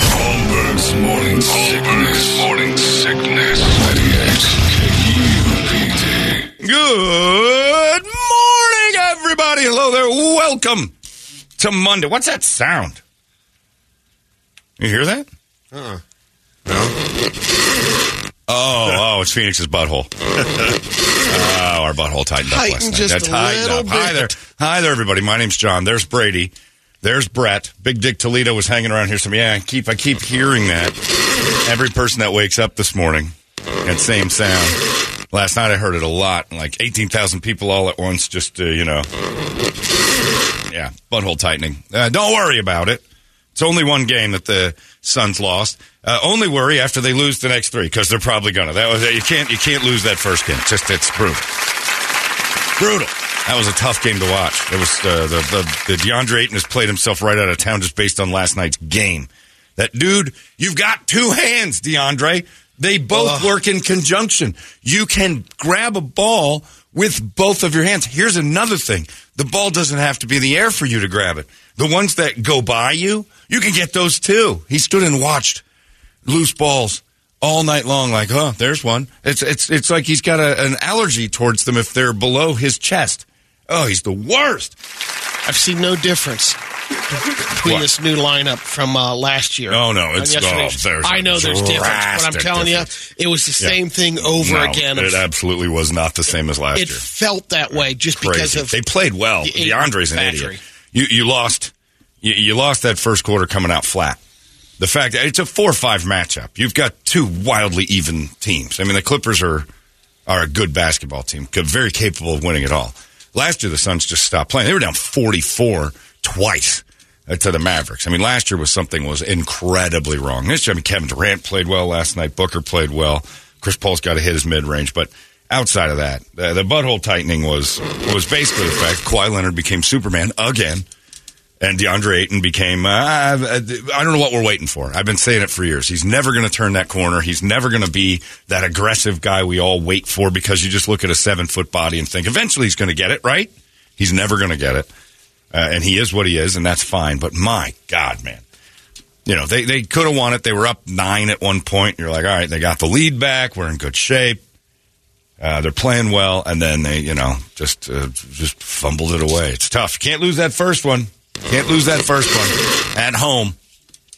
Holmberg's morning sickness. Morning sickness. 98 KUPD. Good morning, everybody. Hello there. Welcome to Monday. What's that sound? You hear that? Uh-uh. Oh, oh, it's Phoenix's butthole. oh, our butthole tightened up last Tightened night. just That a tightened little up. Hi there. Hi there, everybody. My name's John. There's Brady. There's Brett. Big Dick Toledo was hanging around here. So yeah, I keep I keep hearing that. Every person that wakes up this morning, that same sound. Last night I heard it a lot. Like eighteen thousand people all at once. Just uh, you know, yeah, butthole tightening. Uh, don't worry about it. It's only one game that the Suns lost. Uh, only worry after they lose the next three because they're probably gonna. That was you can't you can't lose that first game. Just it's brutal, brutal. That was a tough game to watch. It was uh, the, the the DeAndre Ayton has played himself right out of town just based on last night's game. That dude, you've got two hands, DeAndre. They both work in conjunction. You can grab a ball with both of your hands. Here's another thing. The ball doesn't have to be in the air for you to grab it. The ones that go by you, you can get those too. He stood and watched loose balls all night long. Like, oh, there's one. It's it's it's like he's got a, an allergy towards them if they're below his chest. Oh, he's the worst. I've seen no difference between What? this new lineup from uh, last year. Oh, no, it's- oh, I know a there's difference, but I'm telling difference. you, it was the Yeah. same thing over No, again. It absolutely was not the same as last It year. felt that way just because of they played well. the DeAndre's an factory. idiot. You you lost you, you lost that first quarter coming out flat. The fact that it's a four five matchup. You've got two wildly even teams. I mean, the Clippers are are a good basketball team, very capable of winning it all. Last year, the Suns just stopped playing. They were down forty four twice uh, to the Mavericks. I mean, last year was something was incredibly wrong. This year, I mean, Kevin Durant played well last night. Booker played well. Chris Paul's got to hit his mid range, but outside of that, uh, the butthole tightening was was basically the fact Kawhi Leonard became Superman again, and DeAndre Ayton became. Uh, I don't know what we're waiting for. I've been saying it for years. He's never going to turn that corner. He's never going to be that aggressive guy we all wait for because you just look at a seven foot body and think eventually he's going to get it right. He's never going to get it, uh, and he is what he is, and that's fine. But my God, man. You know, they, they could have won it. They were up nine at one point. You're like, all right, they got the lead back. We're in good shape. Uh, they're playing well, and then they, you know, just uh, just fumbled it away. It's tough. You can't lose that first one. Can't lose that first one at home.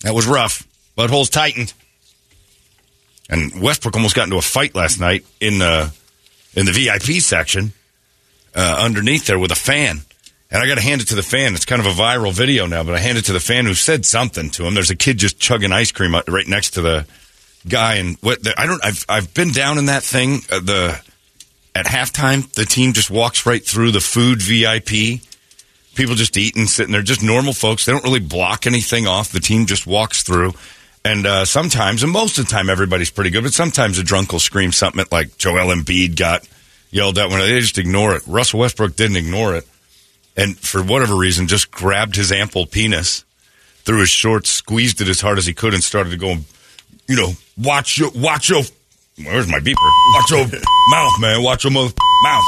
That was rough. Buttholes tightened, and Westbrook almost got into a fight last night in the in the VIP section uh, underneath there with a fan. And I got to hand it to the fan. It's kind of a viral video now, but I hand it to the fan who said something to him. There's a kid just chugging ice cream uh, right next to the guy, and what the, I don't. I've I've been down in that thing. Uh, the at halftime, the team just walks right through the food VIP. People just eating, sitting there, just normal folks. They don't really block anything off. The team just walks through. And uh, sometimes, and most of the time, everybody's pretty good. But sometimes a drunk will scream something like Joel Embiid got yelled at when they just ignore it. Russell Westbrook didn't ignore it, and for whatever reason, just grabbed his ample penis through his shorts, squeezed it as hard as he could, and started to go. You know, watch your watch your. Where's my beeper? Watch your mouth, man. Watch your. Mouth.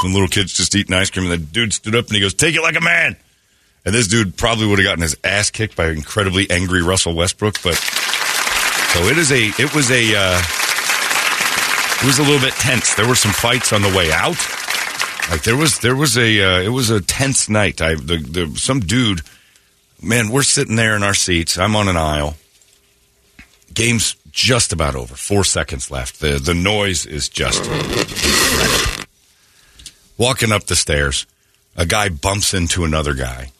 And little kids just eating ice cream. And the dude stood up and he goes, "Take it like a man." And this dude probably would have gotten his ass kicked by incredibly angry Russell Westbrook, but so it is a it was a uh, it was a little bit tense. There were some fights on the way out. Like there was there was a uh, it was a tense night. I the, the some dude, man, we're sitting there in our seats. I'm on an aisle. Game's just about over. Four seconds left. The the noise is just. Walking up the stairs, a guy bumps into another guy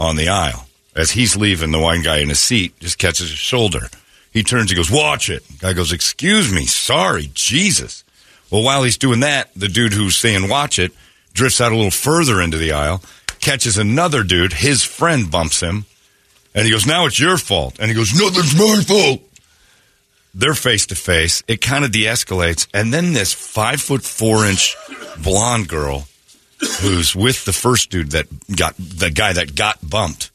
on the aisle. As he's leaving, the wine guy in his seat just catches his shoulder. He turns, he goes, Watch it. Guy goes, Excuse me, sorry, Jesus. Well, while he's doing that, the dude who's saying watch it drifts out a little further into the aisle, catches another dude. His friend bumps him, and he goes, Now it's your fault. And he goes, Nothing's my fault. They're face to face. It kind of de escalates. And then this five foot four inch blonde girl who's with the first dude that got the guy that got bumped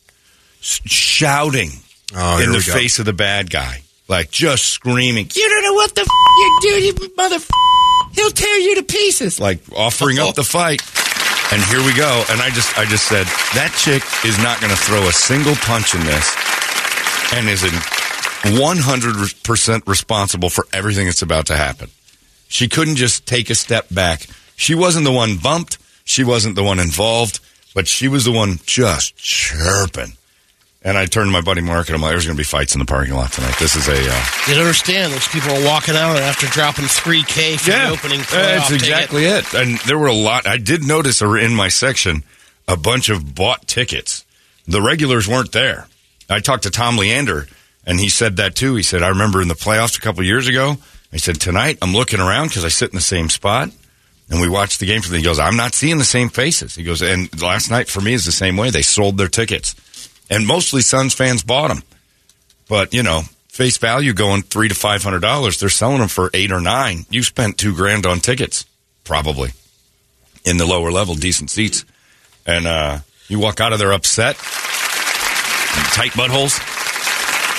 shouting Oh, in the face of the bad guy. Like just screaming, You don't know what the f- you do, you mother f- He'll tear you to pieces. Like offering up the fight. And here we go. And I just I just said, that chick is not gonna throw a single punch in this and is in 100% responsible for everything that's about to happen. She couldn't just take a step back. She wasn't the one bumped. She wasn't the one involved, but she was the one just chirping. And I turned to my buddy Mark and I'm like, there's going to be fights in the parking lot tonight. This is a. Uh, You don't understand. Those people are walking out after dropping 3K for the opening That's ticket. exactly it. And there were a lot. I did notice in my section a bunch of bought tickets. The regulars weren't there. I talked to Tom Leander, and he said that too. He said, I remember in the playoffs a couple years ago, I said, tonight I'm looking around because I sit in the same spot. And we watched the game for the. He goes, I'm not seeing the same faces. He goes, and last night for me is the same way. They sold their tickets, and mostly Suns fans bought them. But you know, face value going three to five hundred dollars. They're selling them for eight or nine. You spent two grand on tickets, probably in the lower level, decent seats, and uh, you walk out of there upset, tight buttholes.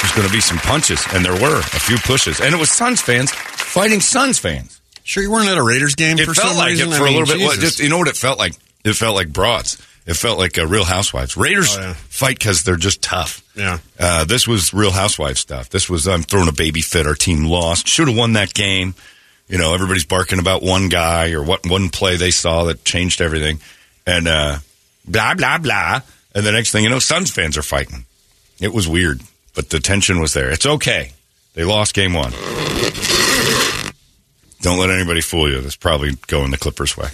There's going to be some punches, and there were a few pushes, and it was Suns fans fighting Suns fans. Sure, you weren't at a Raiders game It for felt some like reason. it I for mean, a little bit. Just you know what it felt like? It felt like broads. It felt like uh, Real Housewives. Raiders Oh, yeah. fight because they're just tough. Yeah. Uh, this was Real Housewives stuff. This was I'm throwing a baby fit. Our team lost. Should have won that game. You know, everybody's barking about one guy or what one play they saw that changed everything, and uh, blah blah blah. And the next thing you know, Suns fans are fighting. It was weird, but the tension was there. It's okay. They lost game one. Don't let anybody fool you. That's probably going the Clippers' way.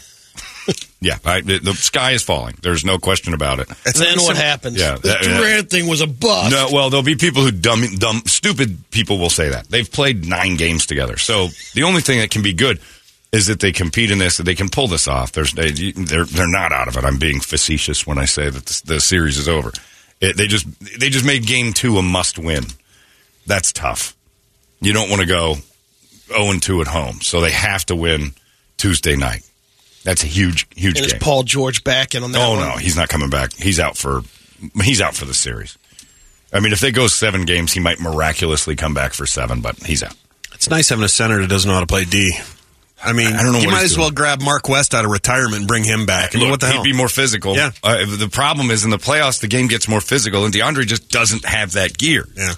yeah, I, the, the sky is falling. There's no question about it. It's then what happens? Yeah, the that- Durant thing was a bust. No, well, there'll be people who dumb, dumb, stupid people will say that they've played nine games together. So the only thing that can be good is that they compete in this, that they can pull this off. There's, they, they're they're not out of it. I'm being facetious when I say that the, the series is over. It, they just they just made game two a must win. That's tough. You don't want to go zero and two at home, so they have to win Tuesday night. That's a huge huge and is. Paul George back in on that Oh one? no, he's not coming back. He's out for he's out for the series. I mean, if they go seven games, he might miraculously come back for seven, but he's out. It's nice having a center that doesn't know how to play D. I mean, I don't know You might he's as well grab Mark West out of retirement and bring him back. I mean, Look, what the hell? he'd be more physical. Yeah. Uh, the problem is in the playoffs, the game gets more physical, and DeAndre just doesn't have that gear. yeah.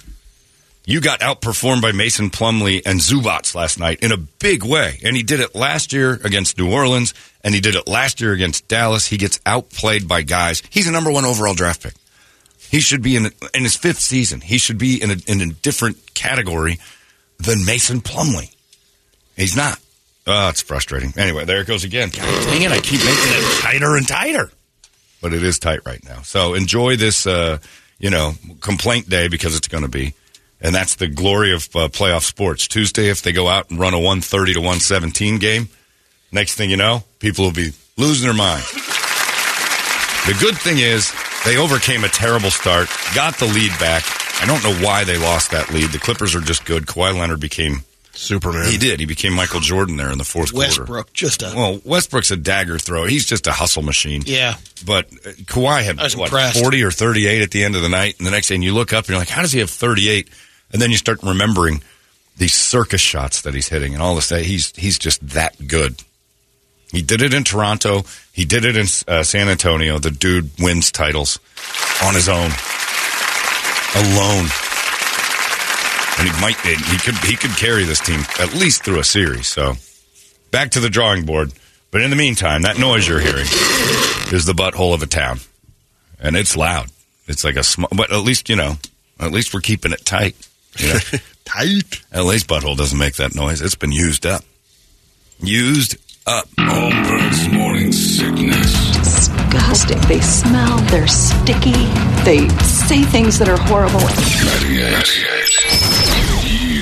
You got outperformed by Mason Plumlee and Zubac last night in a big way. And he did it last year against New Orleans, and he did it last year against Dallas. He gets outplayed by guys. He's a number one overall draft pick. He should be in, in his fifth season. He should be in a, in a different category than Mason Plumlee. He's not. Oh, it's frustrating. Anyway, there it goes again. God dang it, I keep making it tighter and tighter. But it is tight right now. So enjoy this, uh, you know, complaint day because it's going to be. And that's the glory of uh, playoff sports. Tuesday, if they go out and run a 130 to 117 game, next thing you know, people will be losing their mind. The good thing is they overcame a terrible start, got the lead back. I don't know why they lost that lead. The Clippers are just good. Kawhi Leonard became, Superman. he did. He became Michael Jordan there in the fourth quarter. Westbrook, just a Well, Westbrook's a dagger thrower. He's just a hustle machine. yeah. But uh, Kawhi had what impressed. forty or thirty-eight at the end of the night, and the next day, and you look up and you're like, "How does he have 38? And then you start remembering these circus shots that he's hitting, and all this. He's he's just that good. He did it in Toronto. He did it in uh, San Antonio. The dude wins titles on his own, alone, and he might he could he could carry this team at least through a series. So back to the drawing board. But in the meantime, that noise you're hearing is the butthole of a town, and it's loud. It's like a small, but at least you know, at least we're keeping it tight. You know? Tight. At least butthole doesn't make that noise. It's been used up, used Holmberg's morning sickness. disgusting. They smell, they're sticky, they say things that are horrible. 98.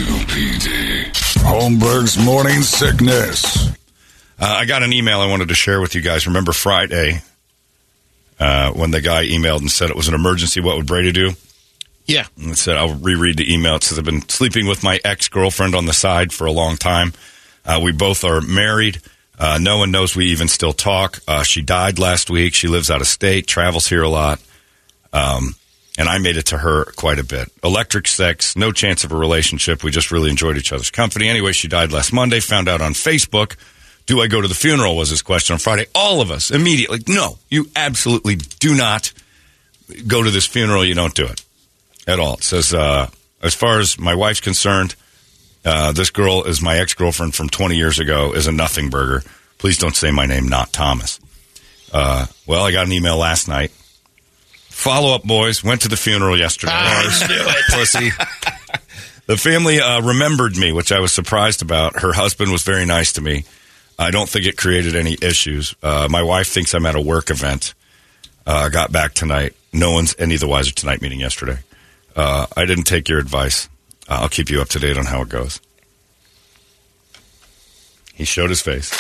UPD. Holmberg's morning sickness. Uh, I got an email I wanted to share with you guys. Remember Friday uh, when the guy emailed and said it was an emergency? What would Brady do? Yeah. And it said, I'll reread the email. It says, I've been sleeping with my ex girlfriend on the side for a long time. Uh, we both are married. Uh, no one knows we even still talk. Uh, she died last week. She lives out of state, travels here a lot. Um, and I made it to her quite a bit. Electric sex, no chance of a relationship. We just really enjoyed each other's company. Anyway, she died last Monday. Found out on Facebook. Do I go to the funeral? Was his question on Friday. All of us immediately. No, you absolutely do not go to this funeral. You don't do it at all. It says, uh, as far as my wife's concerned, uh, this girl is my ex girlfriend from 20 years ago, is a nothing burger. Please don't say my name, not Thomas. Uh, well, I got an email last night. Follow up, boys. Went to the funeral yesterday. I knew it. Pussy. the family uh, remembered me, which I was surprised about. Her husband was very nice to me. I don't think it created any issues. Uh, my wife thinks I'm at a work event. Uh, got back tonight. No one's any the wiser tonight, meeting yesterday. Uh, I didn't take your advice. Uh, I'll keep you up to date on how it goes. He showed his face.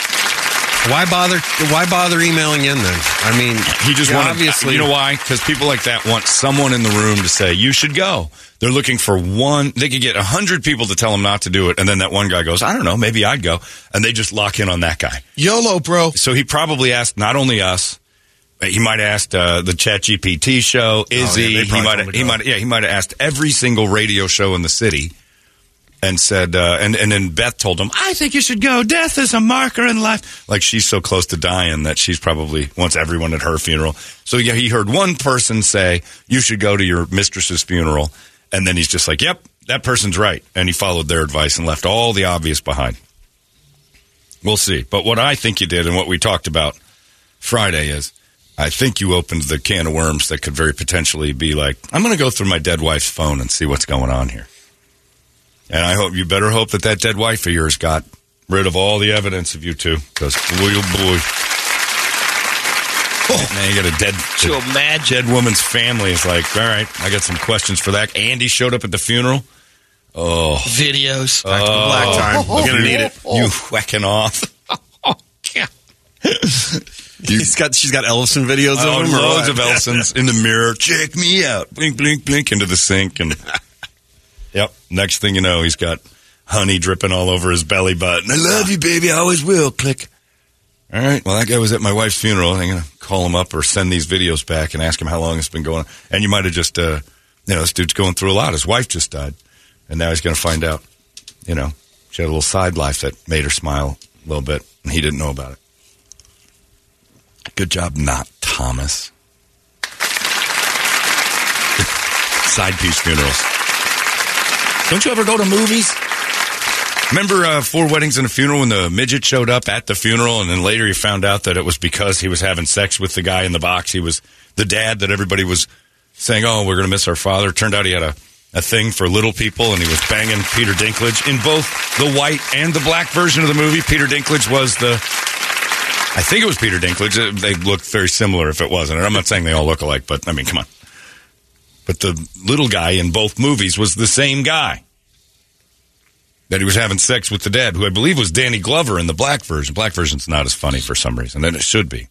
Why bother? Why bother emailing in then? I mean, He just yeah, wanted, obviously. You know why? Because people like that want someone in the room to say you should go. They're looking for one. They could get a hundred people to tell them not to do it, and then that one guy goes, "I don't know, maybe I'd go," and they just lock in on that guy. YOLO, bro. So he probably asked not only us. But He might have asked uh, the Chat GPT show, Izzy. Oh, yeah, he might he might yeah he might have asked every single radio show in the city, and said uh, and and then Beth told him, "I think you should go. Death is a marker in life." Like she's so close to dying that she's probably wants everyone at her funeral. So yeah, he heard one person say, "You should go to your mistress's funeral," and then he's just like, "Yep, that person's right," and he followed their advice and left all the obvious behind. We'll see. But what I think you did and what we talked about Friday is I think you opened the can of worms that could very potentially be like, I'm going to go through my dead wife's phone and see what's going on here. And I hope you better hope that that dead wife of yours got rid of all the evidence of you two because boy, oh boy. Oh, Now you got a dead, To imagine. dead woman's family is like, all right, I got some questions for that. Andy showed up at the funeral. Oh, Videos. Oh. Back to the black time. We're gonna need it. Oh. you whacking off. Oh, God. He's got. She's got Ellison videos Oh, of him. or loads of Elsons in the mirror. Check me out. Blink, blink, blink into the sink. And yep. Next thing you know, he's got honey dripping all over his belly button. I love you, baby. I always will. Click. All right. Well, that guy was at my wife's funeral. I'm going to call him up or send these videos back and ask him how long it's been going on. And you might have just, uh, you know, this dude's going through a lot. His wife just died. And now he's going to find out, you know, she had a little side life that made her smile a little bit. And he didn't know about it. Good job, not Thomas. Side piece funerals. Don't you ever go to movies? Remember uh, Four Weddings and a Funeral when the midget showed up at the funeral, and then later you found out that it was because he was having sex with the guy in the box. He was the dad that everybody was saying, "Oh, we're going to miss our father." Turned out he had a, a thing for little people, and he was banging Peter Dinklage in both the white and the black version of the movie. Peter Dinklage was the I think it was Peter Dinklage. Uh, They looked very similar if it wasn't. And I'm not saying they all look alike, but I mean, come on. But the little guy in both movies was the same guy that he was having sex with the dad, who I believe was Danny Glover in the black version. Black version's not as funny for some reason, and it should be.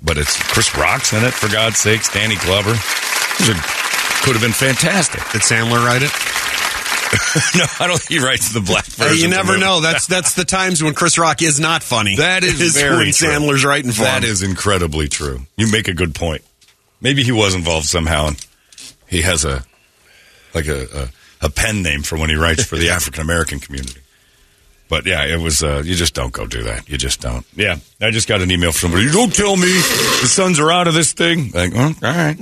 But it's Chris Rock's in it, for God's sakes. Danny Glover. Could have been fantastic. Did Sandler write it? no, I don't think he writes the black Hey, version. you never know. That's that's the times when Chris Rock is not funny. That is, is very when true. Sandler's writing for That him. is incredibly true. You make a good point. Maybe he was involved somehow, and he has a like a a, a pen name for when he writes for the African American community. But yeah, it was. Uh, you just don't go do that. You just don't. Yeah, I just got an email from somebody. You don't tell me the Suns are out of this thing. Like, well, all right.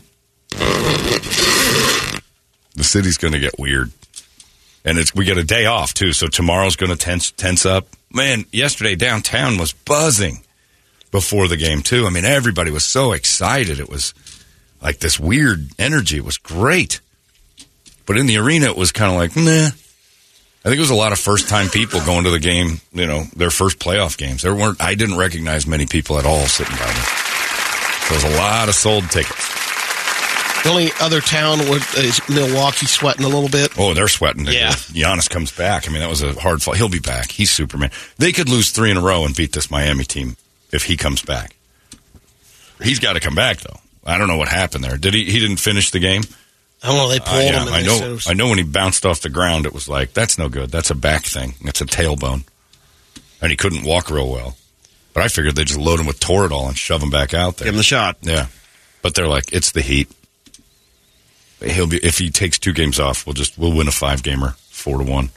The city's going to get weird, and it's we get a day off too. So tomorrow's going to tense tense up. Man, yesterday downtown was buzzing before the game too. I mean, everybody was so excited. It was like this weird energy. It was great. But in the arena, it was kind of like, nah. I think it was a lot of first time people going to the game, you know, their first playoff games. There weren't, I didn't recognize many people at all sitting by me. There was a lot of sold tickets. The only other town was, is Milwaukee sweating a little bit. Oh, they're sweating. Yeah. Giannis comes back. I mean, that was a hard fight. He'll be back. He's Superman. They could lose three in a row and beat this Miami team if he comes back. He's got to come back, though. I don't know what happened there. Did he? He didn't finish the game. I don't know. They pulled Uh, yeah, him. I know. was- I know when he bounced off the ground, it was like that's no good. That's a back thing. That's a tailbone, and he couldn't walk real well. But I figured they would just load him with Toradol and shove him back out there. Give him the shot. Yeah, but they're like, it's the heat. He'll be if he takes two games off. We'll just we'll win a five gamer, four to one.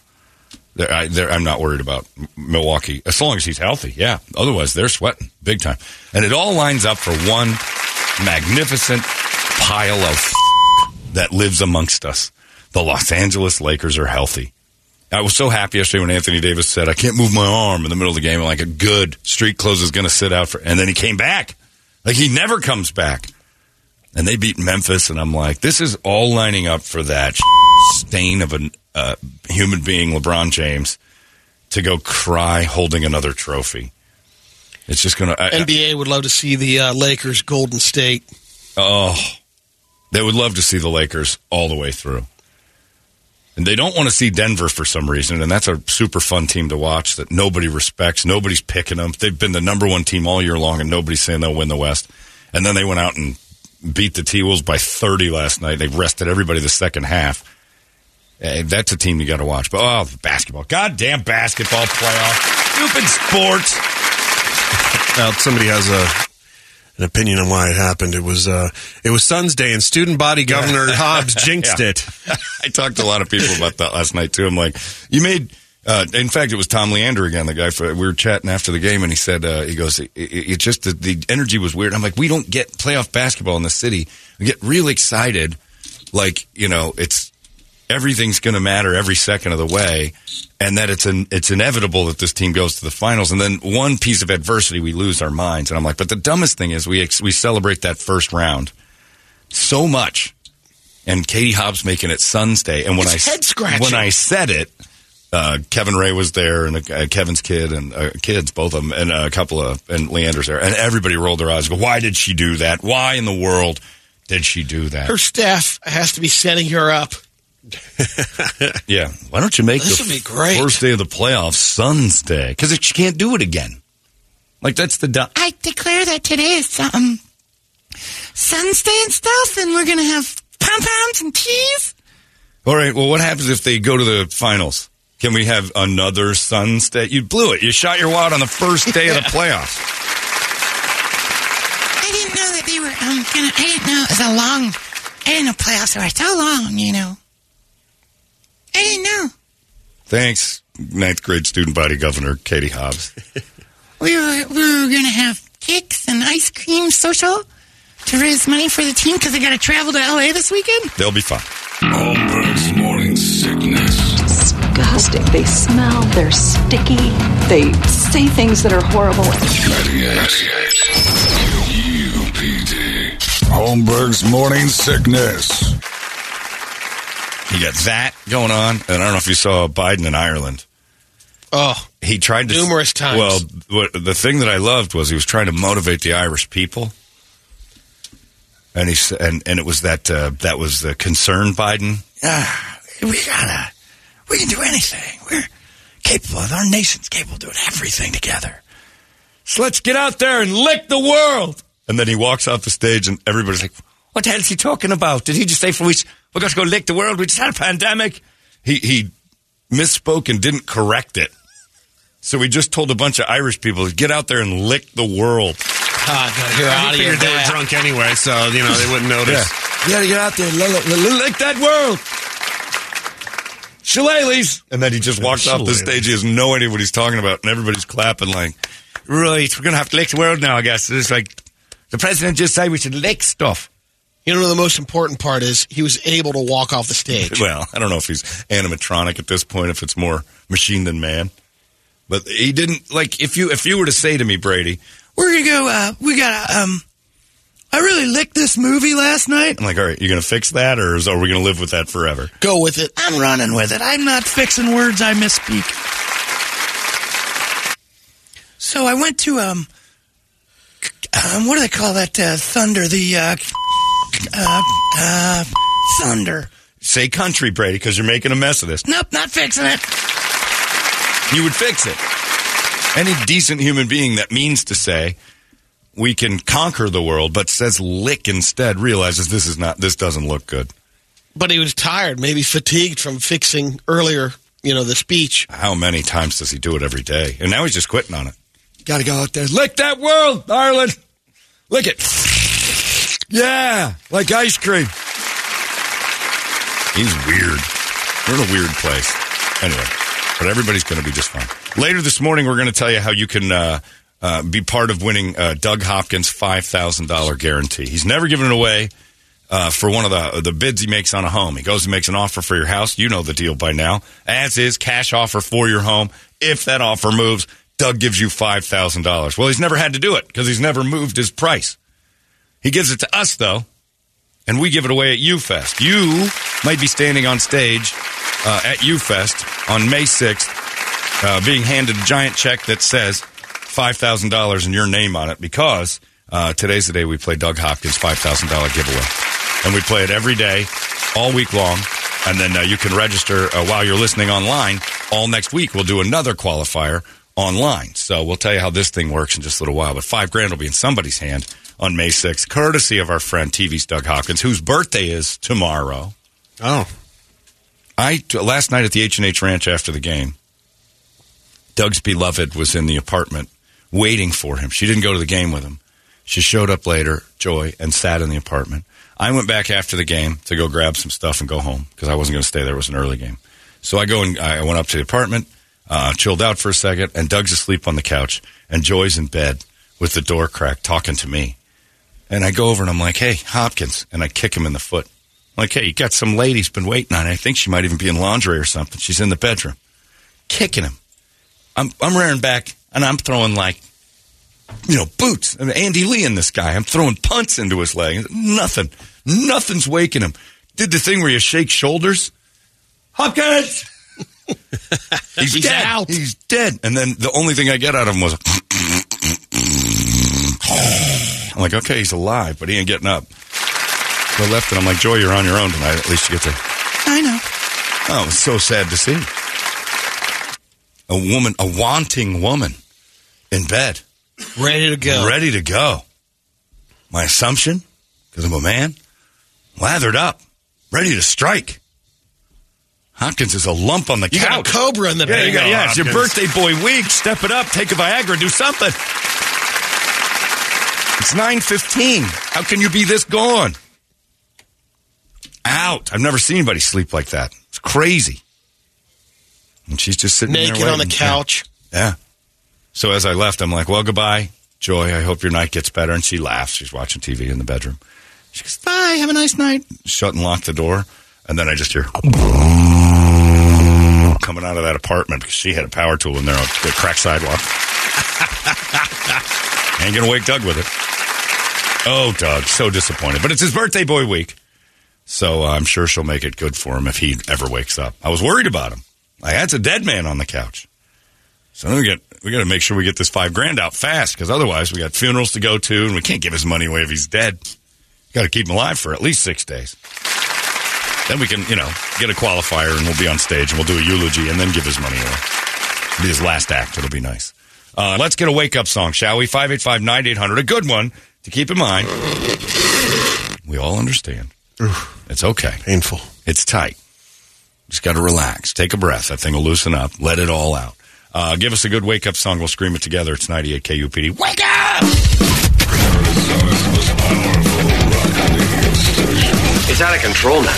I, I'm not worried about Milwaukee as long as he's healthy. Yeah, otherwise they're sweating big time, and it all lines up for one magnificent pile of that lives amongst us. The Los Angeles Lakers are healthy. I was so happy yesterday when Anthony Davis said, "I can't move my arm in the middle of the game." Like, "A good street clothes is going to sit out for," and then he came back. Like he never comes back. And they beat Memphis, and I'm like, this is all lining up for that stain of a uh, human being, LeBron James, to go cry holding another trophy. It's just going to. NBA would love to see the uh, Lakers Golden State. Oh, they would love to see the Lakers all the way through. And they don't want to see Denver for some reason, and that's a super fun team to watch that nobody respects. Nobody's picking them. They've been the number one team all year long, and nobody's saying they'll win the West. And then they went out and beat the T Wolves by 30 last night. They rested everybody the second half. Eh, that's a team you got to watch. But oh, basketball. Goddamn basketball playoff. Stupid sports. Now somebody has a an opinion on why it happened. It was uh, it was Sun's Day, and student body governor Hobbs jinxed Yeah. it. I talked to a lot of people about that last night too. I'm like, you made. Uh, in fact, it was Tom Leander again, the guy. For, we were chatting after the game, and he said, uh, "He goes, it, it, it just the, the energy was weird." I'm like, "We don't get playoff basketball in the city. We get real excited, like you know, it's everything's going to matter every second of the way, and that it's an it's inevitable that this team goes to the finals. And then one piece of adversity, we lose our minds. And I'm like, but the dumbest thing is we ex- we celebrate that first round so much, and Katie Hobbs making it Sun's Day. And when It's I when I said it. Uh, Kevin Ray was there, and uh, Kevin's kid, and uh, kids, both of them, and a couple of, and Leander's there, and everybody rolled their eyes. and Go, why did she do that? Why in the world did she do that? Her staff has to be setting her up. Yeah. Why don't you make This the would be great. first day of the playoffs Sun's Day? Because she can't do it again. Like that's the. Du- I declare that today is um, Sun's Day and stuff, and we're gonna have pom poms and cheese. All right. Well, what happens if they go to the finals? Can we have another Sun's Day? You blew it. You shot your wad on the first day of the playoffs. I didn't know that they were um gonna. I didn't know it was a long. I didn't know playoffs were so long. You know. I didn't know. Thanks, ninth grade student body governor Katie Hobbs. We were we were gonna have cakes and ice cream social to raise money for the team because they got to travel to LA this weekend. They'll be fine. Holmberg's morning sickness. Disgusting. They smell, they're sticky, they say things that are horrible. 98. UPD. Holmberg's morning sickness. You got that going on, and I don't know if you saw Biden in Ireland. Oh, he tried to Numerous times. Well, the thing that I loved was he was trying to motivate the Irish people, and he s- and and it was that uh, that was the concern Biden. Ah, we gotta. We can do anything. We're capable. Our nation's capable of doing everything together. So let's get out there and lick the world. And then he walks off the stage, and everybody's like, "What the hell is he talking about? Did he just say for we we're going to go lick the world? We just had a pandemic." He he misspoke and didn't correct it. So we just told a bunch of Irish people, to "Get out there and lick the world." God, gotta hear I audio figured of they were drunk anyway, so you know they wouldn't notice. Yeah, You gotta get out there and lick, lick- lick that world. Shillelaghs. And then he just walks off the stage. He has no idea what he's talking about. And everybody's clapping like, right, we're going to have to lick the world now, I guess. It's like, the president just said we should lick stuff. You know, the most important part is he was able to walk off the stage. Well, I don't know if he's animatronic at this point, if it's more machine than man. But he didn't, like, if you, if you were to say to me, Brady, We're gonna go. Uh, we got a um, I really licked this movie last night. I'm like, all right, you're going to fix that, or is, are we going to live with that forever? Go with it. I'm running with it. I'm not fixing words I misspeak. So I went to um, um what do they call that uh, thunder? The uh, uh, uh, thunder. Say country, Brady, because you're making a mess of this. Nope, not fixing it. You would fix it. Any decent human being that means to say we can conquer the world, but says lick instead, realizes this is not. This doesn't look good. But he was tired, maybe fatigued from fixing earlier, you know, the speech. How many times does he do it every day? And now he's just quitting on it. Got to go out there, lick that world, darling. Lick it. Yeah, like ice cream. He's weird. We're in a weird place. Anyway, but everybody's going to be just fine. Later this morning, we're going to tell you how you can uh, uh, be part of winning uh, Doug Hopkins' five thousand dollar guarantee. He's never given it away uh, for one of the the bids he makes on a home. He goes and makes an offer for your house. You know the deal by now. As is cash offer for your home. If that offer moves, Doug gives you five thousand dollars. Well, he's never had to do it because he's never moved his price. He gives it to us though, and we give it away at UFest. You might be standing on stage uh, at UFest on May sixth, uh, being handed a giant check that says five thousand dollars and your name on it because uh, today's the day we play Doug Hopkins five thousand dollar giveaway, and we play it every day, all week long. And then uh, you can register uh, while you're listening online. All next week, we'll do another qualifier online. So we'll tell you how this thing works in just a little while. But five grand will be in somebody's hand on May 6th, courtesy of our friend TV's Doug Hopkins, whose birthday is tomorrow. Oh. I last night at the H and H Ranch after the game, Doug's beloved was in the apartment waiting for him. She didn't go to the game with him. She showed up later, Joy, and sat in the apartment. I went back after the game to go grab some stuff and go home because I wasn't going to stay there. It was an early game. So I go and I went up to the apartment, uh, chilled out for a second, and Doug's asleep on the couch, and Joy's in bed with the door cracked talking to me. And I go over and I'm like, hey, Hopkins. And I kick him in the foot. I'm like, hey, you got some lady's been waiting on you. I think she might even be in laundry or something. She's in the bedroom. Kicking him. I'm, I'm rearing back and I'm throwing like, you know, boots. I mean, Andy Lee in this guy. I'm throwing punts into his leg. Nothing. Nothing's waking him. Did the thing where you shake shoulders. Hopkins! He's, He's dead. out. He's dead. And then the only thing I get out of him was, I'm like, okay, he's alive, but he ain't getting up. So I left and I'm like, Joy, you're on your own tonight. At least you get to. I know. Oh, it was so sad to see. A woman, a wanting woman in bed, Ready to go. ready to go. My assumption, because I'm a man, lathered up, ready to strike. Hopkins is a lump on the You couch. got a cobra in the Yeah, you got, yeah, it's your birthday boy week. Step it up. Take a Viagra. Do something. It's 9.15. How can you be this gone? Out. I've never seen anybody sleep like that. It's crazy. And she's just sitting there Naked on the couch. Yeah. So as I left, I'm like, well, goodbye, Joy. I hope your night gets better. And she laughs. She's watching TV in the bedroom. She goes, bye. Have a nice night. Shut and lock the door. And then I just hear coming out of that apartment because she had a power tool in there on the cracked sidewalk. Ain't going to wake Doug with it. Oh, Doug. So disappointed. But it's his birthday boy week. So uh, I'm sure she'll make it good for him if he ever wakes up. I was worried about him. I had a dead man on the couch. So we get we got to make sure we get this five grand out fast because otherwise we got funerals to go to and we can't give his money away if he's dead. Got to keep him alive for at least six days. Then we can you know get a qualifier and we'll be on stage and we'll do a eulogy and then give his money away. It'll be his last act. It'll be nice. Uh, let's get a wake up song, shall we? Five eight five nine eight hundred. A good one to keep in mind. We all understand. It's okay. Painful. It's tight. Just got to relax. Take a breath. That thing will loosen up. Let it all out. Uh, give us a good wake up song. We'll scream it together. It's 98 KUPD. Wake up! It's out of control now.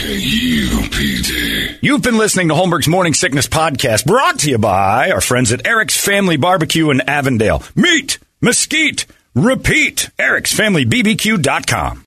98 KUPD. You've been listening to Holmberg's Morning Sickness Podcast, brought to you by our friends at Eric's Family Barbecue in Avondale. Meat, mesquite, repeat. Eric'sFamilyBBQ.com.